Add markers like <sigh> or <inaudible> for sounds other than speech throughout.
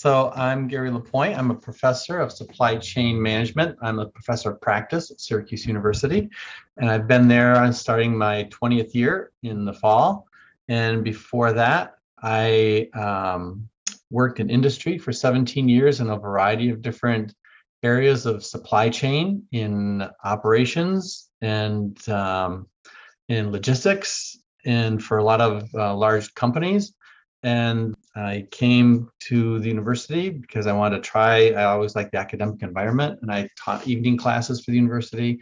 So I'm Gary La Point. I'm a professor of supply chain management. I'm a professor of practice at Syracuse University, and I've been there. I'm starting my 20th year in the fall, and before that, I um, worked in industry for 17 years in a variety of different areas of supply chain in operations and um, in logistics and for a lot of uh, large companies and I came to the university because I wanted to try. I always liked the academic environment, and I taught evening classes for the university.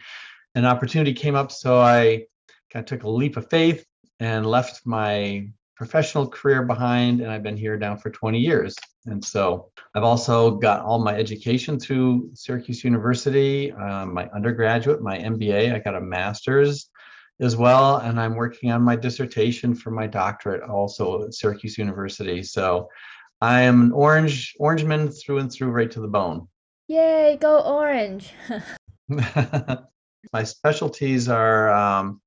An opportunity came up, so I kind of took a leap of faith and left my professional career behind, and I've been here now for 20 years. And so I've also got all my education through Syracuse University, um, my undergraduate, my MBA. I got a master's as well. And I'm working on my dissertation for my doctorate also at Syracuse University. So I am an orange orangeman through and through, right to the bone. Yay, go orange. <laughs> <laughs> my specialties are um,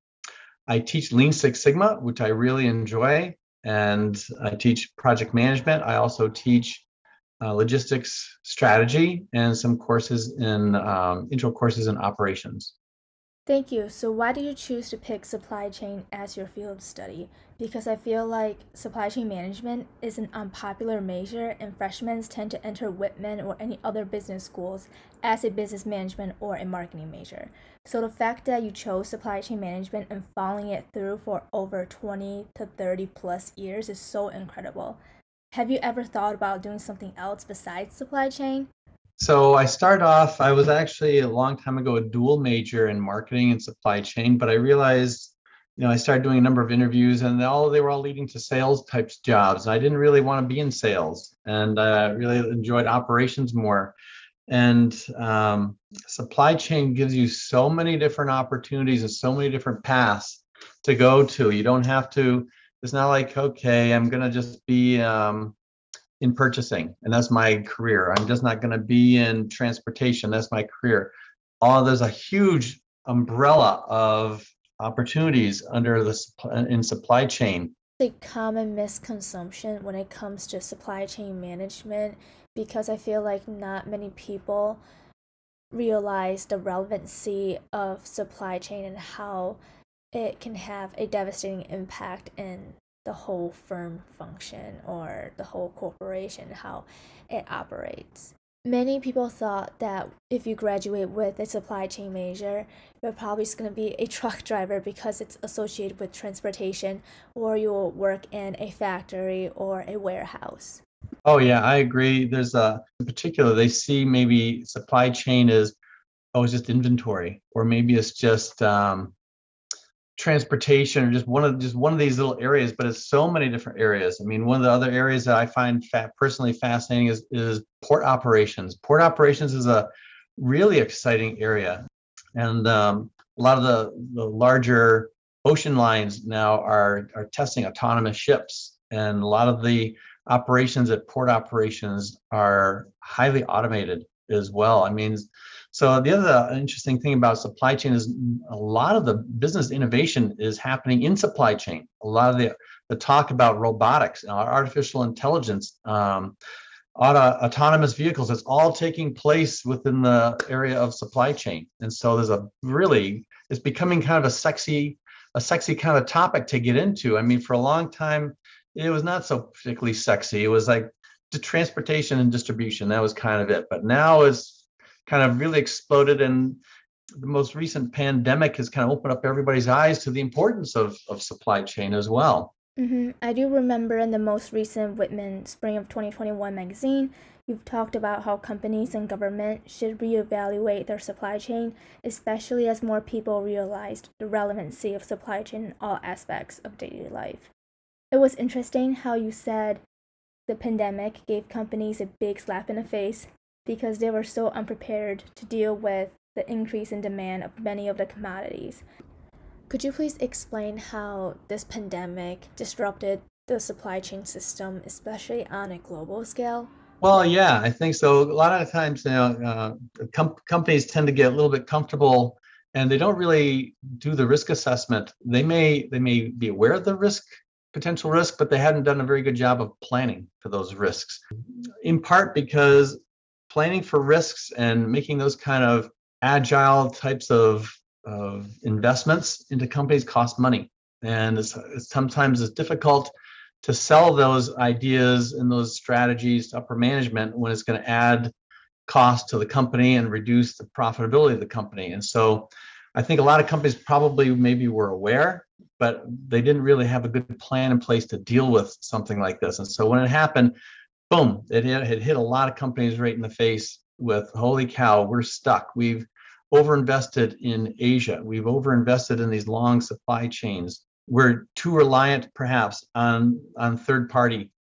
I teach Lean Six Sigma, which I really enjoy, and I teach project management. I also teach uh, logistics strategy and some courses in um, intro courses in operations. Thank you. So, why did you choose to pick supply chain as your field of study? Because I feel like supply chain management is an unpopular major, and freshmen tend to enter Whitman or any other business schools as a business management or a marketing major. So, the fact that you chose supply chain management and following it through for over 20 to 30 plus years is so incredible. Have you ever thought about doing something else besides supply chain? So I started off, I was actually a long time ago a dual major in marketing and supply chain, but I realized, you know, I started doing a number of interviews and all they were all leading to sales types jobs. I didn't really want to be in sales and uh, really enjoyed operations more. And um, supply chain gives you so many different opportunities and so many different paths to go to. You don't have to, it's not like, okay, I'm going to just be, um, in purchasing, and that's my career. I'm just not going to be in transportation. That's my career. Oh, there's a huge umbrella of opportunities under the in supply chain. A common misconception when it comes to supply chain management because I feel like not many people realize the relevancy of supply chain and how it can have a devastating impact in the whole firm function or the whole corporation, how it operates. Many people thought that if you graduate with a supply chain major, you're probably just going to be a <laughs> truck driver because it's associated with transportation, or you'll work in a factory or a warehouse. Oh, yeah, I agree. There's a, in particular, they see maybe supply chain as, oh, it's just inventory, or maybe it's just, um, transportation or just one of just one of these little areas but it's so many different areas. I mean one of the other areas that i find personally fascinating is is port operations. Port operations is a really exciting area. And um, a lot of the, the larger ocean lines now are are testing autonomous ships. And a lot of the operations at port operations are highly automated as well. I mean so the other interesting thing about supply chain is a lot of the business innovation is happening in supply chain. A lot of the, the talk about robotics, uh, artificial intelligence, um, auto, autonomous vehicles, it's all taking place within the area of supply chain. And so there's a really, it's becoming kind of a sexy, a sexy kind of topic to get into. I mean, for a long time, it was not so particularly sexy. It was like the transportation and distribution. That was kind of it. But now it's kind of really exploded and the most recent pandemic has kind of opened up everybody's eyes to the importance of, of supply chain as well. Mm-hmm. I do remember in the most recent Whitman Spring of 2021 magazine, you've talked about how companies and government should reevaluate their supply chain, especially as more people realized the relevancy of supply chain in all aspects of daily life. It was interesting how you said the pandemic gave companies a big slap in the face because they were so unprepared to deal with the increase in demand of many of the commodities. Could you please explain how this pandemic disrupted the supply chain system, especially on a global scale? Well, yeah, I think so. A lot of times, you know, uh, com- companies tend to get a little bit comfortable, and they don't really do the risk assessment. They may they may be aware of the risk potential risk, but they hadn't done a very good job of planning for those risks. In part because planning for risks and making those kind of agile types of, of investments into companies cost money. And it's, it's sometimes it's difficult to sell those ideas and those strategies to upper management when it's going to add cost to the company and reduce the profitability of the company. And so I think a lot of companies probably maybe were aware, but they didn't really have a good plan in place to deal with something like this. And so when it happened, boom, it it hit a lot of companies right in the face with holy cow, we're stuck. We've overinvested in Asia. We've overinvested in these long supply chains. We're too reliant, perhaps, on on third party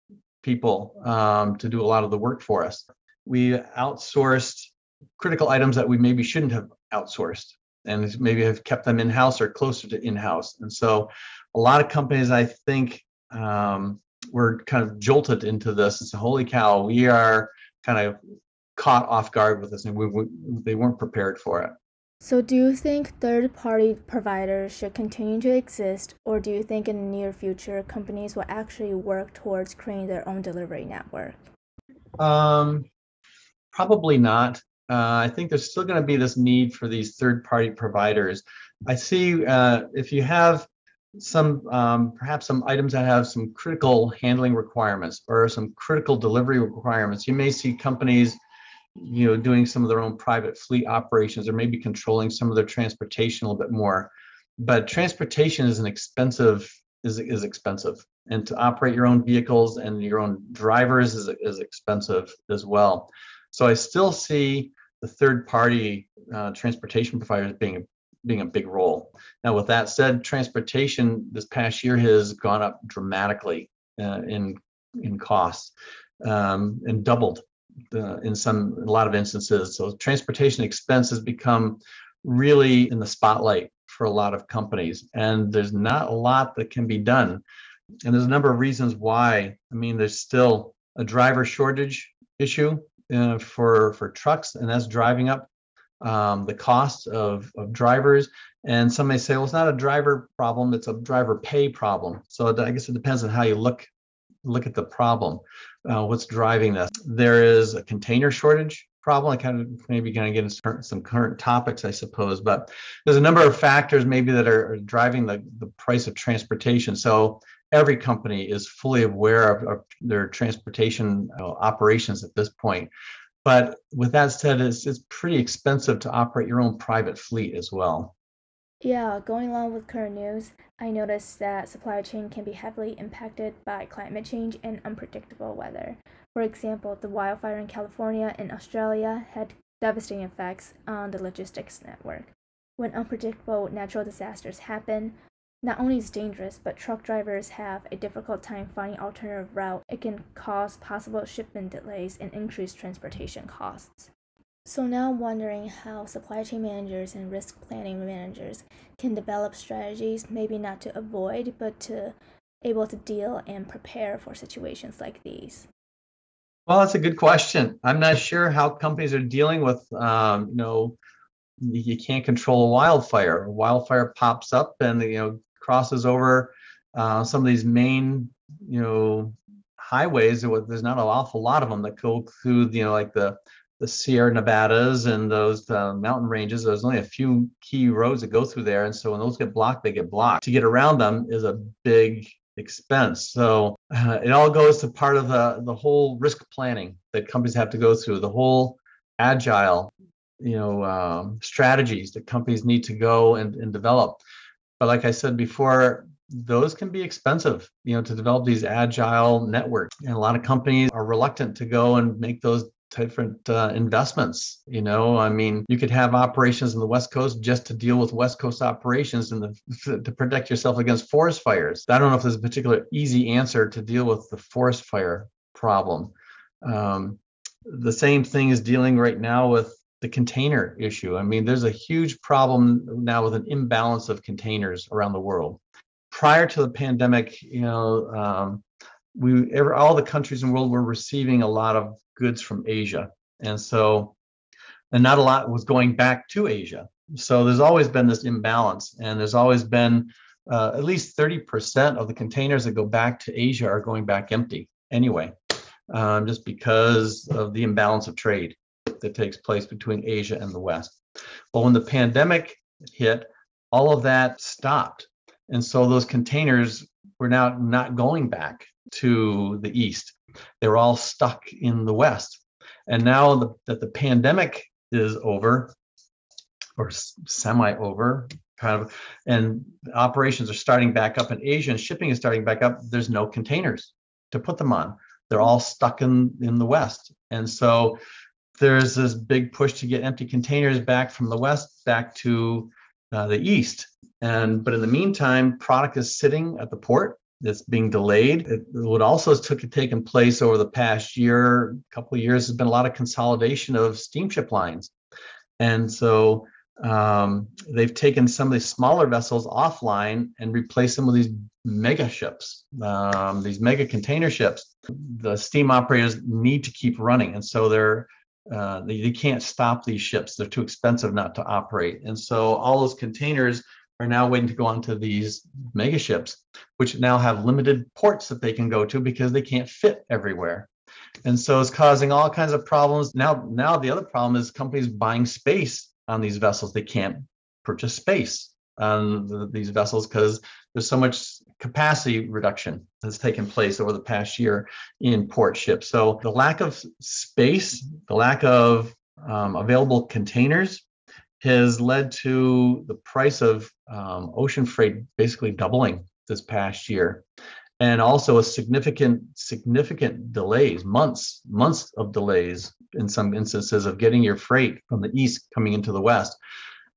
people um, to do a lot of the work for us. We outsourced critical items that we maybe shouldn't have outsourced and maybe have kept them in house or closer to in house. And so, a lot of companies, I think, um, were kind of jolted into this and said, "Holy cow, we are kind of caught off guard with this, and we, we, they weren't prepared for it." So, do you think third party providers should continue to exist, or do you think in the near future companies will actually work towards creating their own delivery network? Um, probably not. Uh, I think there's still going to be this need for these third party providers. I see uh, if you have some um, perhaps some items that have some critical handling requirements or some critical delivery requirements, you may see companies you know doing some of their own private fleet operations or maybe controlling some of their transportation a little bit more. But transportation is an expensive is, is expensive. And to operate your own vehicles and your own drivers is, is expensive as well. So i still see the third party uh, transportation providers being being a big role now with that said transportation this past year has gone up dramatically uh, in in costs um, and doubled uh, in some a lot of instances. So transportation expense has become really in the spotlight for a lot of companies, and there's not a lot that can be done. And there's a number of reasons why. I mean, there's still a driver shortage issue uh, for for trucks, and that's driving up um, the cost of, of drivers. And some may say, well, it's not a driver problem; it's a driver pay problem. So I guess it depends on how you look look at the problem uh, what's driving this. There is a container shortage problem. I kind of maybe kind of get into some current topics, I suppose, but there's a number of factors maybe that are, driving the, the price of transportation. So every company is fully aware of, of their transportation uh, operations at this point. But with that said, it's, it's pretty expensive to operate your own private fleet as well. Yeah, going along with current news, I noticed that supply chain can be heavily impacted by climate change and unpredictable weather. For example, the wildfire in California and Australia had devastating effects on the logistics network. When unpredictable natural disasters happen, not only is dangerous, but truck drivers have a difficult time finding alternative route. It can cause possible shipment delays and increase transportation costs. So now I'm wondering how supply chain managers and risk planning managers can develop strategies, maybe not to avoid, but to able to deal and prepare for situations like these. Well, that's a good question. I'm not sure how companies are dealing with, um, you know, you can't control a wildfire. A wildfire pops up and you know crosses over uh, some of these main, you know, highways. There's not an awful lot of them that go through, you know, like the the Sierra Nevadas and those uh, mountain ranges. There's only a few key roads that go through there, and so when those get blocked, they get blocked. To get around them is a big expense. So uh, it all goes to part of the the whole risk planning that companies have to go through. The whole agile, you know, um, strategies that companies need to go and, and develop. But like I said before, those can be expensive, you know, to develop these agile networks. And a lot of companies are reluctant to go and make those different uh, investments. You know, I mean, you could have operations in the West Coast just to deal with West Coast operations and the, <laughs> to protect yourself against forest fires. I don't know if there's a particular easy answer to deal with the forest fire problem. Um, the same thing is dealing right now with the container issue. I mean, there's a huge problem now with an imbalance of containers around the world. Prior to the pandemic, you know, um, we ever all the countries in the world were receiving a lot of goods from Asia. And so, and not a lot was going back to Asia. So there's always been this imbalance, and there's always been uh, at least 30% of the containers that go back to Asia are going back empty anyway, um, just because of the imbalance of trade that takes place between Asia and the West. But when the pandemic hit, all of that stopped. And so those containers were now not going back to the East. They were all stuck in the West. And now the, that the pandemic is over, or semi over, kind of, and operations are starting back up in Asia and shipping is starting back up, there's no containers to put them on. They're all stuck in, in the West. And so there's this big push to get empty containers back from the West back to uh, the East. And but in the meantime, product is sitting at the port. It's being delayed. It, what also has took, taken place over the past year, couple of years, has been a lot of consolidation of steamship lines. And so um, they've taken some of these smaller vessels offline and replaced them with these mega ships, um, these mega container ships. The steam operators need to keep running, and so they're uh, they, they can't stop these ships. They're too expensive not to operate, and so all those containers are now waiting to go onto these mega ships, which now have limited ports that they can go to because they can't fit everywhere. And so it's causing all kinds of problems. Now, now the other problem is companies buying space on these vessels. They can't purchase space on the, these vessels because there's so much capacity reduction that's taken place over the past year in port ships. So the lack of space, the lack of um, available containers has led to the price of um, ocean freight basically doubling this past year and also a significant significant delays months months of delays in some instances of getting your freight from the east coming into the west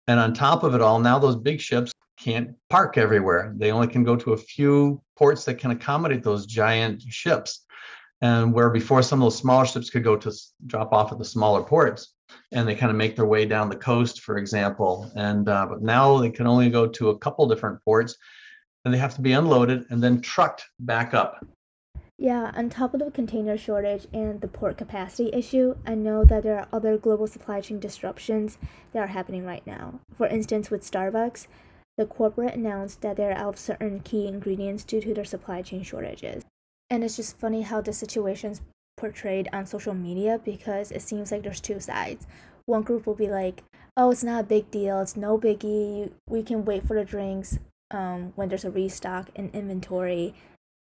and on top of it all now those big ships can't park everywhere they only can go to a few ports that can accommodate those giant ships and where before some of those smaller ships could go to drop off at the smaller ports and they kind of make their way down the coast for example and uh, but now they can only go to a couple different ports and they have to be unloaded and then trucked back up. Yeah, on top of the container shortage and the port capacity issue, I know that there are other global supply chain disruptions that are happening right now. For instance, with Starbucks, the corporate announced that they're out of certain key ingredients due to their supply chain shortages. And it's just funny how the situation's portrayed on social media because it seems like there's two sides. One group will be like, oh, it's not a big deal, it's no biggie, we can wait for the drinks um, when there's a restock in inventory.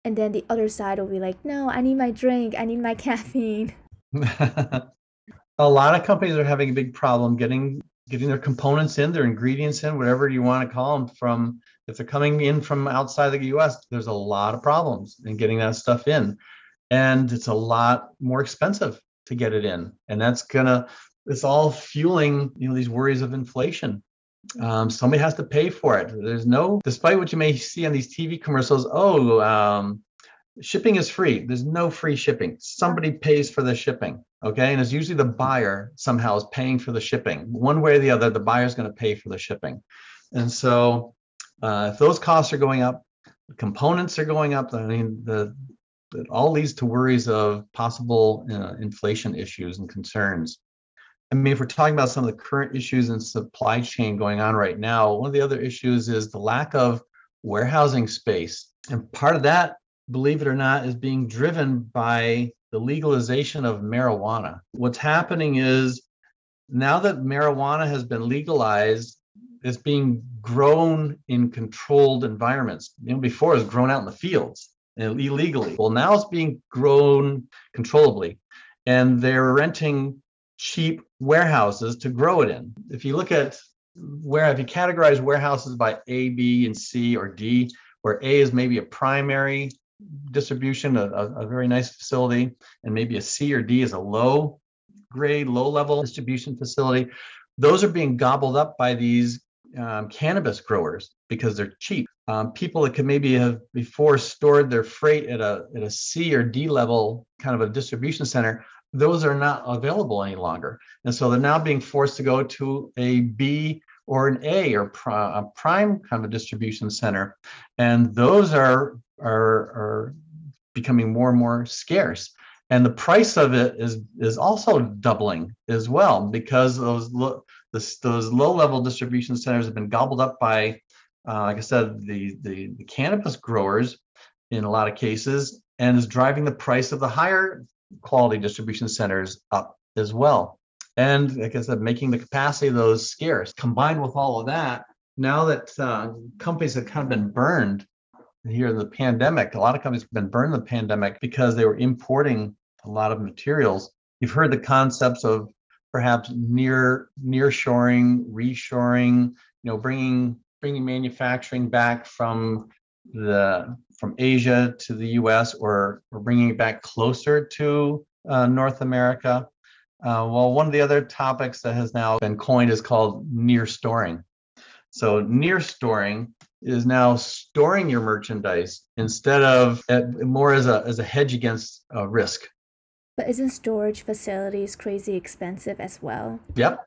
And then the other side will be like, no, I need my drink, I need my <laughs> caffeine. <laughs> a lot of companies are having a big problem getting getting their components in, their ingredients in, whatever you want to call them from if they're coming in from outside the US, there's a lot of problems in getting that stuff in. And it's a lot more expensive to get it in. And that's gonna it's all fueling, you know, these worries of inflation um, somebody has to pay for it. There's no, despite what you may see on these TV commercials, oh, um, shipping is free. There's no free shipping. Somebody pays for the shipping. Okay. And it's usually the buyer somehow is paying for the shipping. One way or the other, the buyer is going to pay for the shipping. And so uh, if those costs are going up, components are going up, I mean, the, it all leads to worries of possible uh, inflation issues and concerns. I mean, if we're talking about some of the current issues in supply chain going on right now, one of the other issues is the lack of warehousing space. And part of that, believe it or not, is being driven by the legalization of marijuana. What's happening is now that marijuana has been legalized, it's being grown in controlled environments. You know, before it was grown out in the fields illegally. Well, now it's being grown controllably, and they're renting cheap warehouses to grow it in. If you look at where, if you categorize warehouses by A, B, and C or D, where A is maybe a primary distribution, a, a, very nice facility, and maybe a C or D is a low grade, low level distribution facility, those are being gobbled up by these um, cannabis growers because they're cheap. Um, people that could maybe have before stored their freight at a at a C or D level kind of a distribution center those are not available any longer. And so they're now being forced to go to a B or an A or a prime kind of distribution center. And those are, are, are becoming more and more scarce. And the price of it is, is also doubling as well because those, lo- those low level distribution centers have been gobbled up by uh, like I said, the, the the cannabis growers in a lot of cases, and is driving the price of the higher quality distribution centers up as well. And like I said, making the capacity of those scarce. Combined with all of that, now that uh, companies have kind of been burned here in the pandemic, a lot of companies have been burned in the pandemic because they were importing a lot of materials. You've heard the concepts of perhaps near near shoring, reshoring, you know, bringing bringing manufacturing back from the from Asia to the U.S. or or bringing it back closer to uh, North America. Uh, well, one of the other topics that has now been coined is called near storing. So near storing is now storing your merchandise instead of uh, more as a as a hedge against uh, risk. But isn't storage facilities crazy expensive as well? Yep.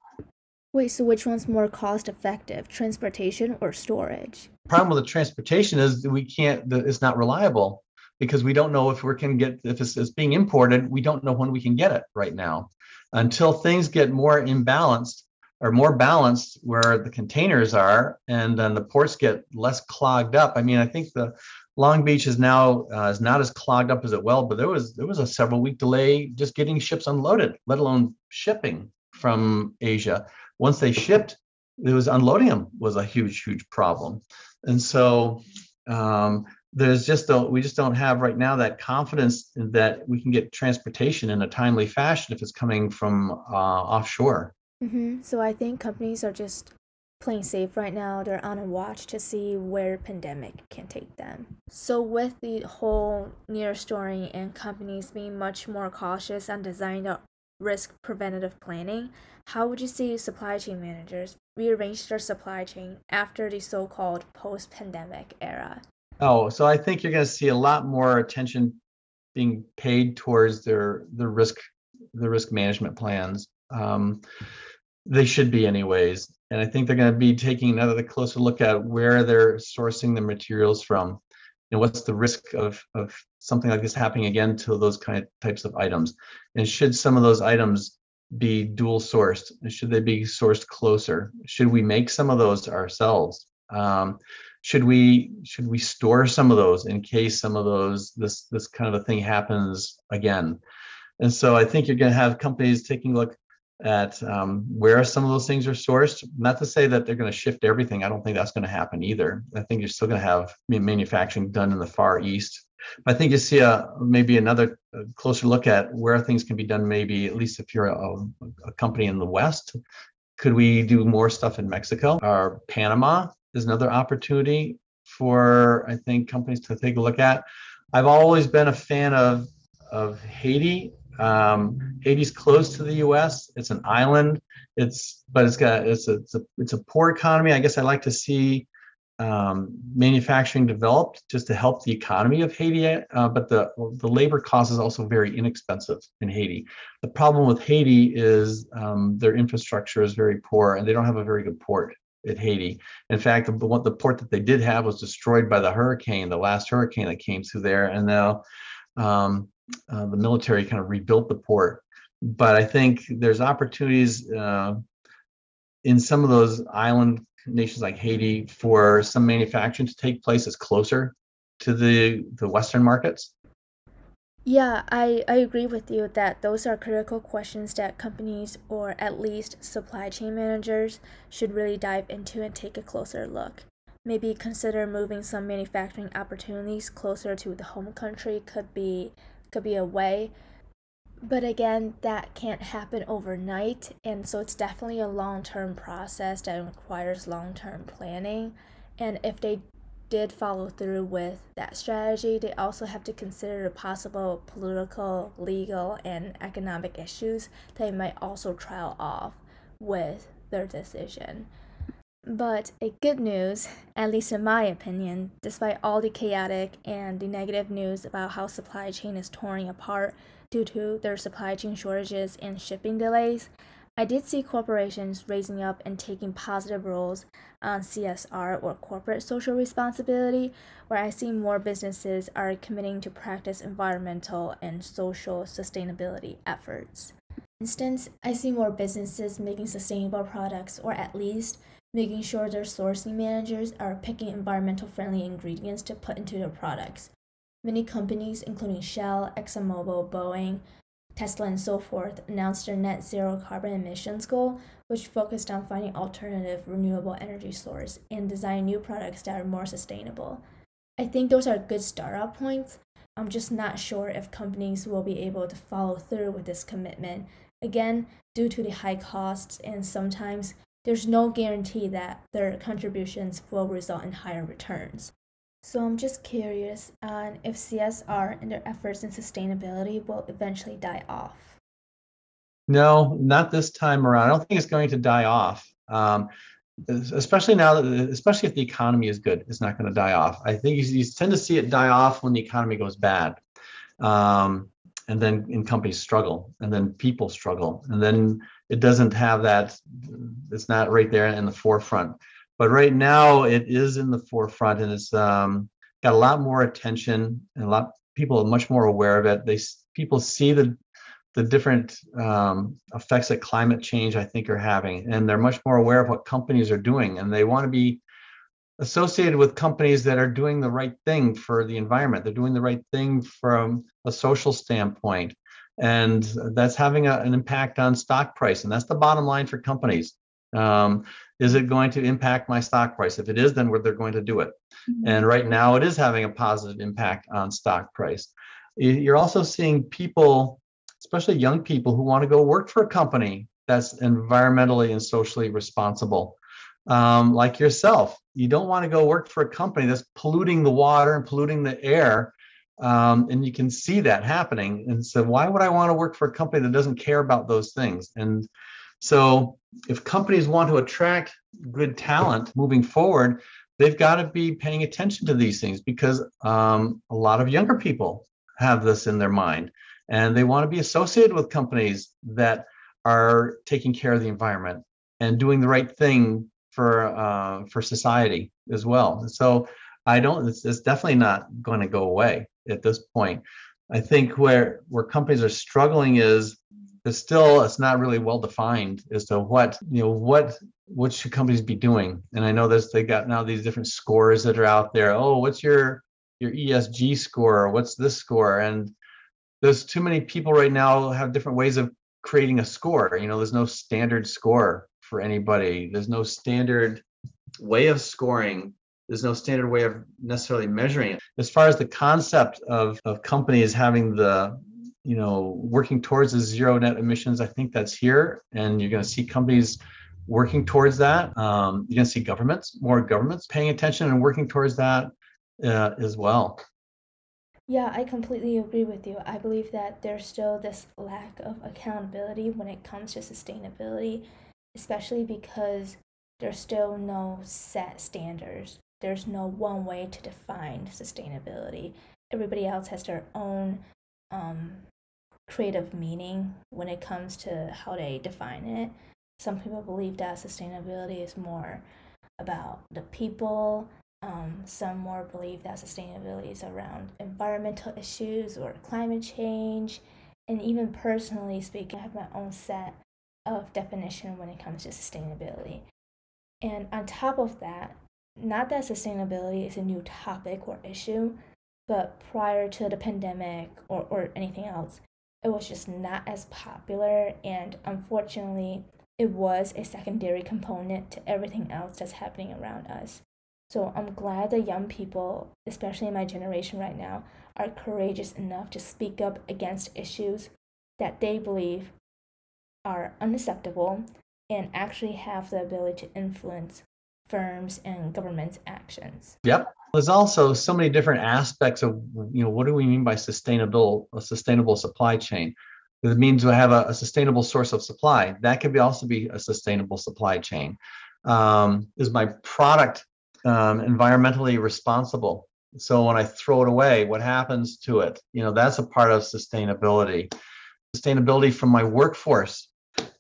Wait, so which one's more cost effective, transportation or storage? Problem with the transportation is that we can't. It's not reliable because we don't know if we can get if it's, it's being imported. We don't know when we can get it right now until things get more imbalanced or more balanced where the containers are and then the ports get less clogged up. I mean, I think the Long Beach is now uh, is not as clogged up as it well, but there was there was a several week delay just getting ships unloaded, let alone shipping from Asia. Once they shipped, it was unloading them was a huge huge problem, and so um, there's just a, we just don't have right now that confidence that we can get transportation in a timely fashion if it's coming from uh, offshore. Hmm So I think companies are just playing safe right now. They're on a watch to see where pandemic can take them. So with the whole near storing and companies being much more cautious on designing the risk preventative planning, how would you see supply chain managers rearrange their supply chain after the so-called post-pandemic era? Oh, so I think you're going to see a lot more attention being paid towards their the risk the risk management plans. Um, they should be anyways, and I think they're going to be taking another closer look at where they're sourcing the materials from. and what's the risk of of something like this happening again to those kind of types of items, and should some of those items be dual sourced? Should they be sourced closer? Should we make some of those ourselves? Um, should we should we store some of those in case some of those this this kind of a thing happens again and so i think you're going to have companies taking a look at um, where some of those things are sourced. Not to say that they're going to shift everything. I don't think that's going to happen either. I think you're still going to have manufacturing done in the far east. But i think you see a maybe another uh, closer look at where things can be done maybe at least if you're a, a company in the west. Could we do more stuff in mexico? Or panama is another opportunity for I think companies to take a look at. I've always been a fan of of Haiti. Um, Haiti's close to the U.S. It's an island. It's but it's got it's a it's a, it's a poor economy. I guess I like to see um, manufacturing developed just to help the economy of Haiti. Uh, but the the labor cost is also very inexpensive in Haiti. The problem with Haiti is um, their infrastructure is very poor and they don't have a very good port at Haiti. In fact, the, the port that they did have was destroyed by the hurricane, the last hurricane that came through there, and now um, uh, the military kind of rebuilt the port. But I think there's opportunities uh, in some of those island nations like Haiti for some manufacturing to take place that's closer to the the Western markets. Yeah, I, I agree with you that those are critical questions that companies or at least supply chain managers should really dive into and take a closer look. Maybe consider moving some manufacturing opportunities closer to the home country could be could be a way. But again, that can't happen overnight, and so it's definitely a long-term process that requires long-term planning. And if they did follow through with that strategy, they also have to consider the possible political, legal, and economic issues they might also trail off with their decision. But a good news, at least in my opinion, despite all the chaotic and the negative news about how supply chain is tearing apart due to their supply chain shortages and shipping delays, I did see corporations raising up and taking positive roles on CSR or corporate social responsibility, where I see more businesses are committing to practice environmental and social sustainability efforts. For instance, I see more businesses making sustainable products or at least making sure their sourcing managers are picking environmental friendly ingredients to put into their products. Many companies, including Shell, ExxonMobil, Boeing, Tesla, and so forth, announced their net zero carbon emissions goal, which focused on finding alternative renewable energy source and designing new products that are more sustainable. I think those are good startup points. I'm just not sure if companies will be able to follow through with this commitment. Again, due to the high costs and sometimes there's no guarantee that their contributions will result in higher returns. So I'm just curious on if CSR and their efforts in sustainability will eventually die off. No, not this time around. I don't think it's going to die off. Um, especially now that, especially if the economy is good, it's not going to die off. I think you, you tend to see it die off when the economy goes bad. Um, and then in companies struggle and then people struggle and then it doesn't have that it's not right there in the forefront but right now it is in the forefront and it's um, got a lot more attention and a lot people are much more aware of it they people see the the different um, effects that climate change i think are having and they're much more aware of what companies are doing and they want to be associated with companies that are doing the right thing for the environment. They're doing the right thing from a social standpoint. And that's having a, an impact on stock price. And that's the bottom line for companies. Um, is it going to impact my stock price? If it is, then they're going to do it. Mm-hmm. And right now, it is having a positive impact on stock price. You're also seeing people, especially young people, who want to go work for a company that's environmentally and socially responsible um, like yourself. You don't want to go work for a company that's polluting the water and polluting the air. Um, and you can see that happening. And so, why would I want to work for a company that doesn't care about those things? And so, if companies want to attract good talent moving forward, they've got to be paying attention to these things because um, a lot of younger people have this in their mind and they want to be associated with companies that are taking care of the environment and doing the right thing for uh, for society as well. So I don't. It's, it's definitely not going to go away at this point. I think where where companies are struggling is is still it's not really well defined as to what you know what what should companies be doing. And I know there's they got now these different scores that are out there. Oh, what's your your ESG score? What's this score? And there's too many people right now have different ways of creating a score. You know, there's no standard score for anybody. There's no standard way of scoring. There's no standard way of necessarily measuring it. As far as the concept of, of companies having the, you know, working towards the zero net emissions, I think that's here. And you're going to see companies working towards that. Um, you're going to see governments, more governments paying attention and working towards that uh, as well. Yeah, I completely agree with you. I believe that there's still this lack of accountability when it comes to sustainability especially because there's still no set standards. There's no one way to define sustainability. Everybody else has their own um, creative meaning when it comes to how they define it. Some people believe that sustainability is more about the people. Um, some more believe that sustainability is around environmental issues or climate change. And even personally speaking, I have my own set of definition when it comes to sustainability. And on top of that, not that sustainability is a new topic or issue, but prior to the pandemic or, or anything else, it was just not as popular. And unfortunately, it was a secondary component to everything else that's happening around us. So I'm glad that young people, especially my generation right now, are courageous enough to speak up against issues that they believe are unacceptable and actually have the ability to influence firms and government's actions. Yep. There's also so many different aspects of you know what do we mean by sustainable a sustainable supply chain? It means we have a, a sustainable source of supply. That could be also be a sustainable supply chain. Um, is my product um, environmentally responsible? So when I throw it away, what happens to it? You know, that's a part of sustainability. Sustainability from my workforce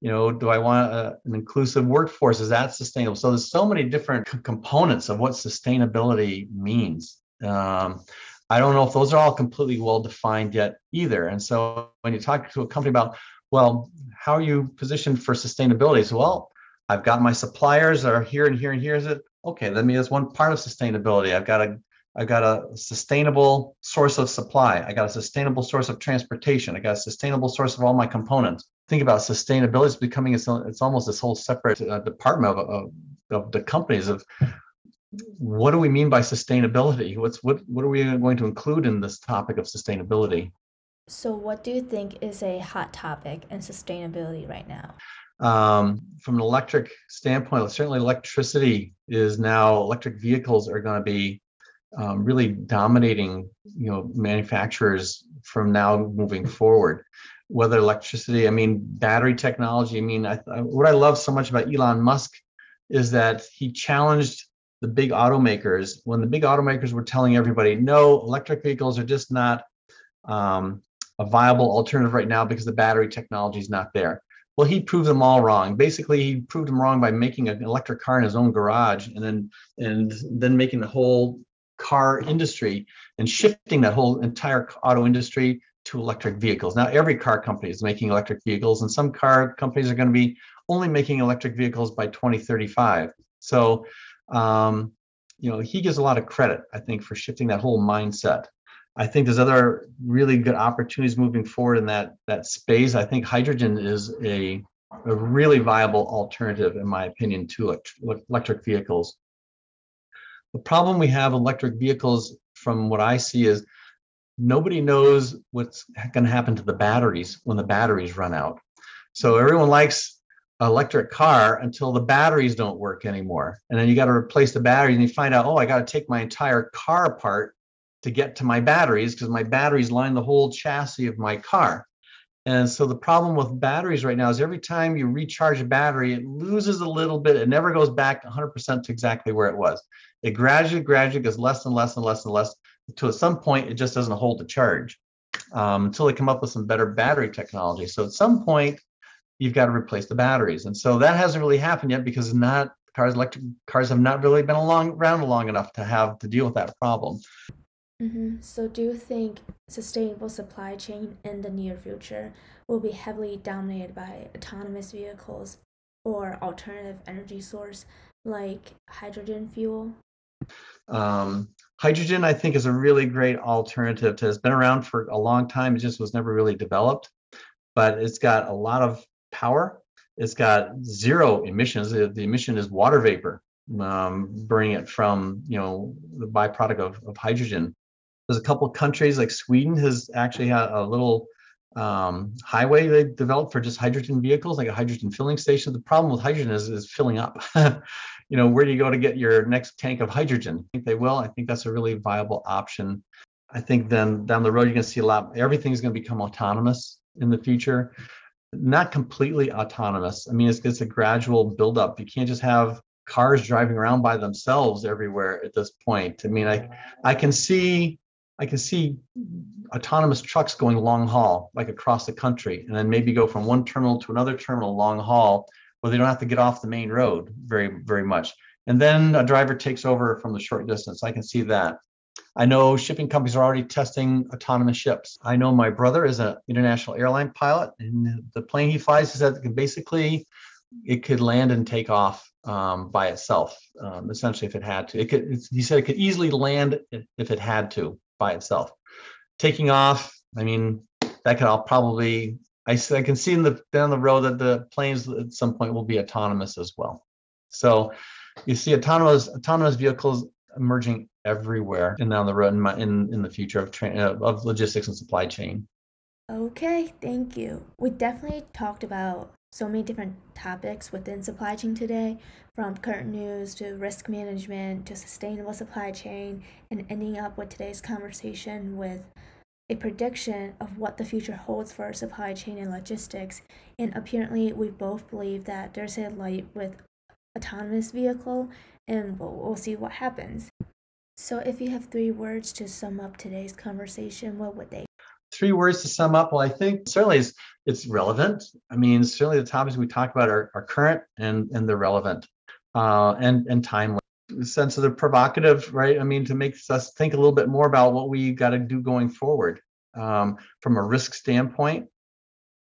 you know do i want a, an inclusive workforce is that sustainable so there's so many different c- components of what sustainability means um, i don't know if those are all completely well defined yet either and so when you talk to a company about well how are you positioned for sustainability so well I've got my suppliers that are here and here and here is it. Okay, let me, that's one part of sustainability. I've got a, I've got a sustainable source of supply. I got a sustainable source of transportation. I got a sustainable source of all my components. Think about sustainability. It's becoming, it's, it's almost this whole separate uh, department of, of, of the companies of what do we mean by sustainability? What's, what, what are we going to include in this topic of sustainability? So, what do you think is a hot topic in sustainability right now? um, from an electric standpoint, certainly electricity is now electric vehicles are going to be um, really dominating, you know, manufacturers from now moving forward. Whether electricity, I mean, battery technology. I mean, I, I, what I love so much about Elon Musk is that he challenged the big automakers when the big automakers were telling everybody, no, electric vehicles are just not um, a viable alternative right now because the battery technology is not there well, he proved them all wrong. Basically, he proved them wrong by making an electric car in his own garage and then and then making the whole car industry and shifting that whole entire auto industry to electric vehicles. Now every car company is making electric vehicles and some car companies are going to be only making electric vehicles by 2035. So um, you know, he gives a lot of credit, I think, for shifting that whole mindset. I think there's other really good opportunities moving forward in that that space. I think hydrogen is a, a really viable alternative, in my opinion, to electric vehicles. The problem we have electric vehicles, from what I see, is nobody knows what's going to happen to the batteries when the batteries run out. So everyone likes electric car until the batteries don't work anymore, and then you got to replace the batteries, and you find out, oh, I got to take my entire car apart to get to my batteries because my batteries line the whole chassis of my car. And so the problem with batteries right now is every time you recharge a battery, it loses a little bit. It never goes back 100% to exactly where it was. It gradually, gradually gets less and less and less and less at some point it just doesn't hold the charge um, until they come up with some better battery technology. So at some point, you've got to replace the batteries. And so that hasn't really happened yet because not cars, electric cars have not really been along around long enough to have to deal with that problem. Mm-hmm. So, do you think sustainable supply chain in the near future will be heavily dominated by autonomous vehicles or alternative energy source like hydrogen fuel? Um, hydrogen, I think, is a really great alternative. It's been around for a long time. It just was never really developed, but it's got a lot of power. It's got zero emissions. The, the emission is water vapor, um, it from you know the byproduct of, of hydrogen there's a couple countries like Sweden has actually had a little um, highway they developed for just hydrogen vehicles, like a hydrogen filling station. The problem with hydrogen is, is filling up. <laughs> you know, where do you go to get your next tank of hydrogen? I think they will. I think that's a really viable option. I think then down the road, you're going to see a lot, everything's going to become autonomous in the future. Not completely autonomous. I mean, it's, it's a gradual buildup. You can't just have cars driving around by themselves everywhere at this point. I mean, I, I can see I can see autonomous trucks going long haul, like across the country, and then maybe go from one terminal to another terminal long haul where they don't have to get off the main road very, very much. And then a driver takes over from the short distance. I can see that. I know shipping companies are already testing autonomous ships. I know my brother is an international airline pilot, and the plane he flies is that basically it could land and take off um, by itself, um, essentially, if it had to. It could. he said it could easily land if it had to by itself. Taking off, I mean, that could all probably, I, I can see in the down the road that the planes at some point will be autonomous as well. So you see autonomous autonomous vehicles emerging everywhere and down the road in, my, in, in the future of, tra- uh, of logistics and supply chain. Okay, thank you. We definitely talked about so many different topics within supply chain today, from current news to risk management to sustainable supply chain, and ending up with today's conversation with a prediction of what the future holds for supply chain and logistics. And apparently, we both believe that there's a light with autonomous vehicle, and we'll, we'll see what happens. So, if you have three words to sum up today's conversation, what would they three words to sum up well i think certainly it's, it's relevant i mean certainly the topics we talk about are, are current and and they're relevant uh, and and timely sense of the provocative right i mean to make us think a little bit more about what we got to do going forward um, from a risk standpoint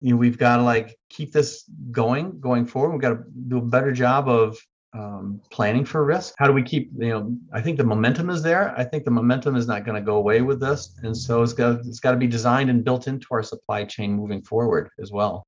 you know, we've got to like keep this going, going forward. We've got to do a better job of um, planning for risk. How do we keep, you know, I think the momentum is there. I think the momentum is not going to go away with this. And so it's got, it's got to be designed and built into our supply chain moving forward as well.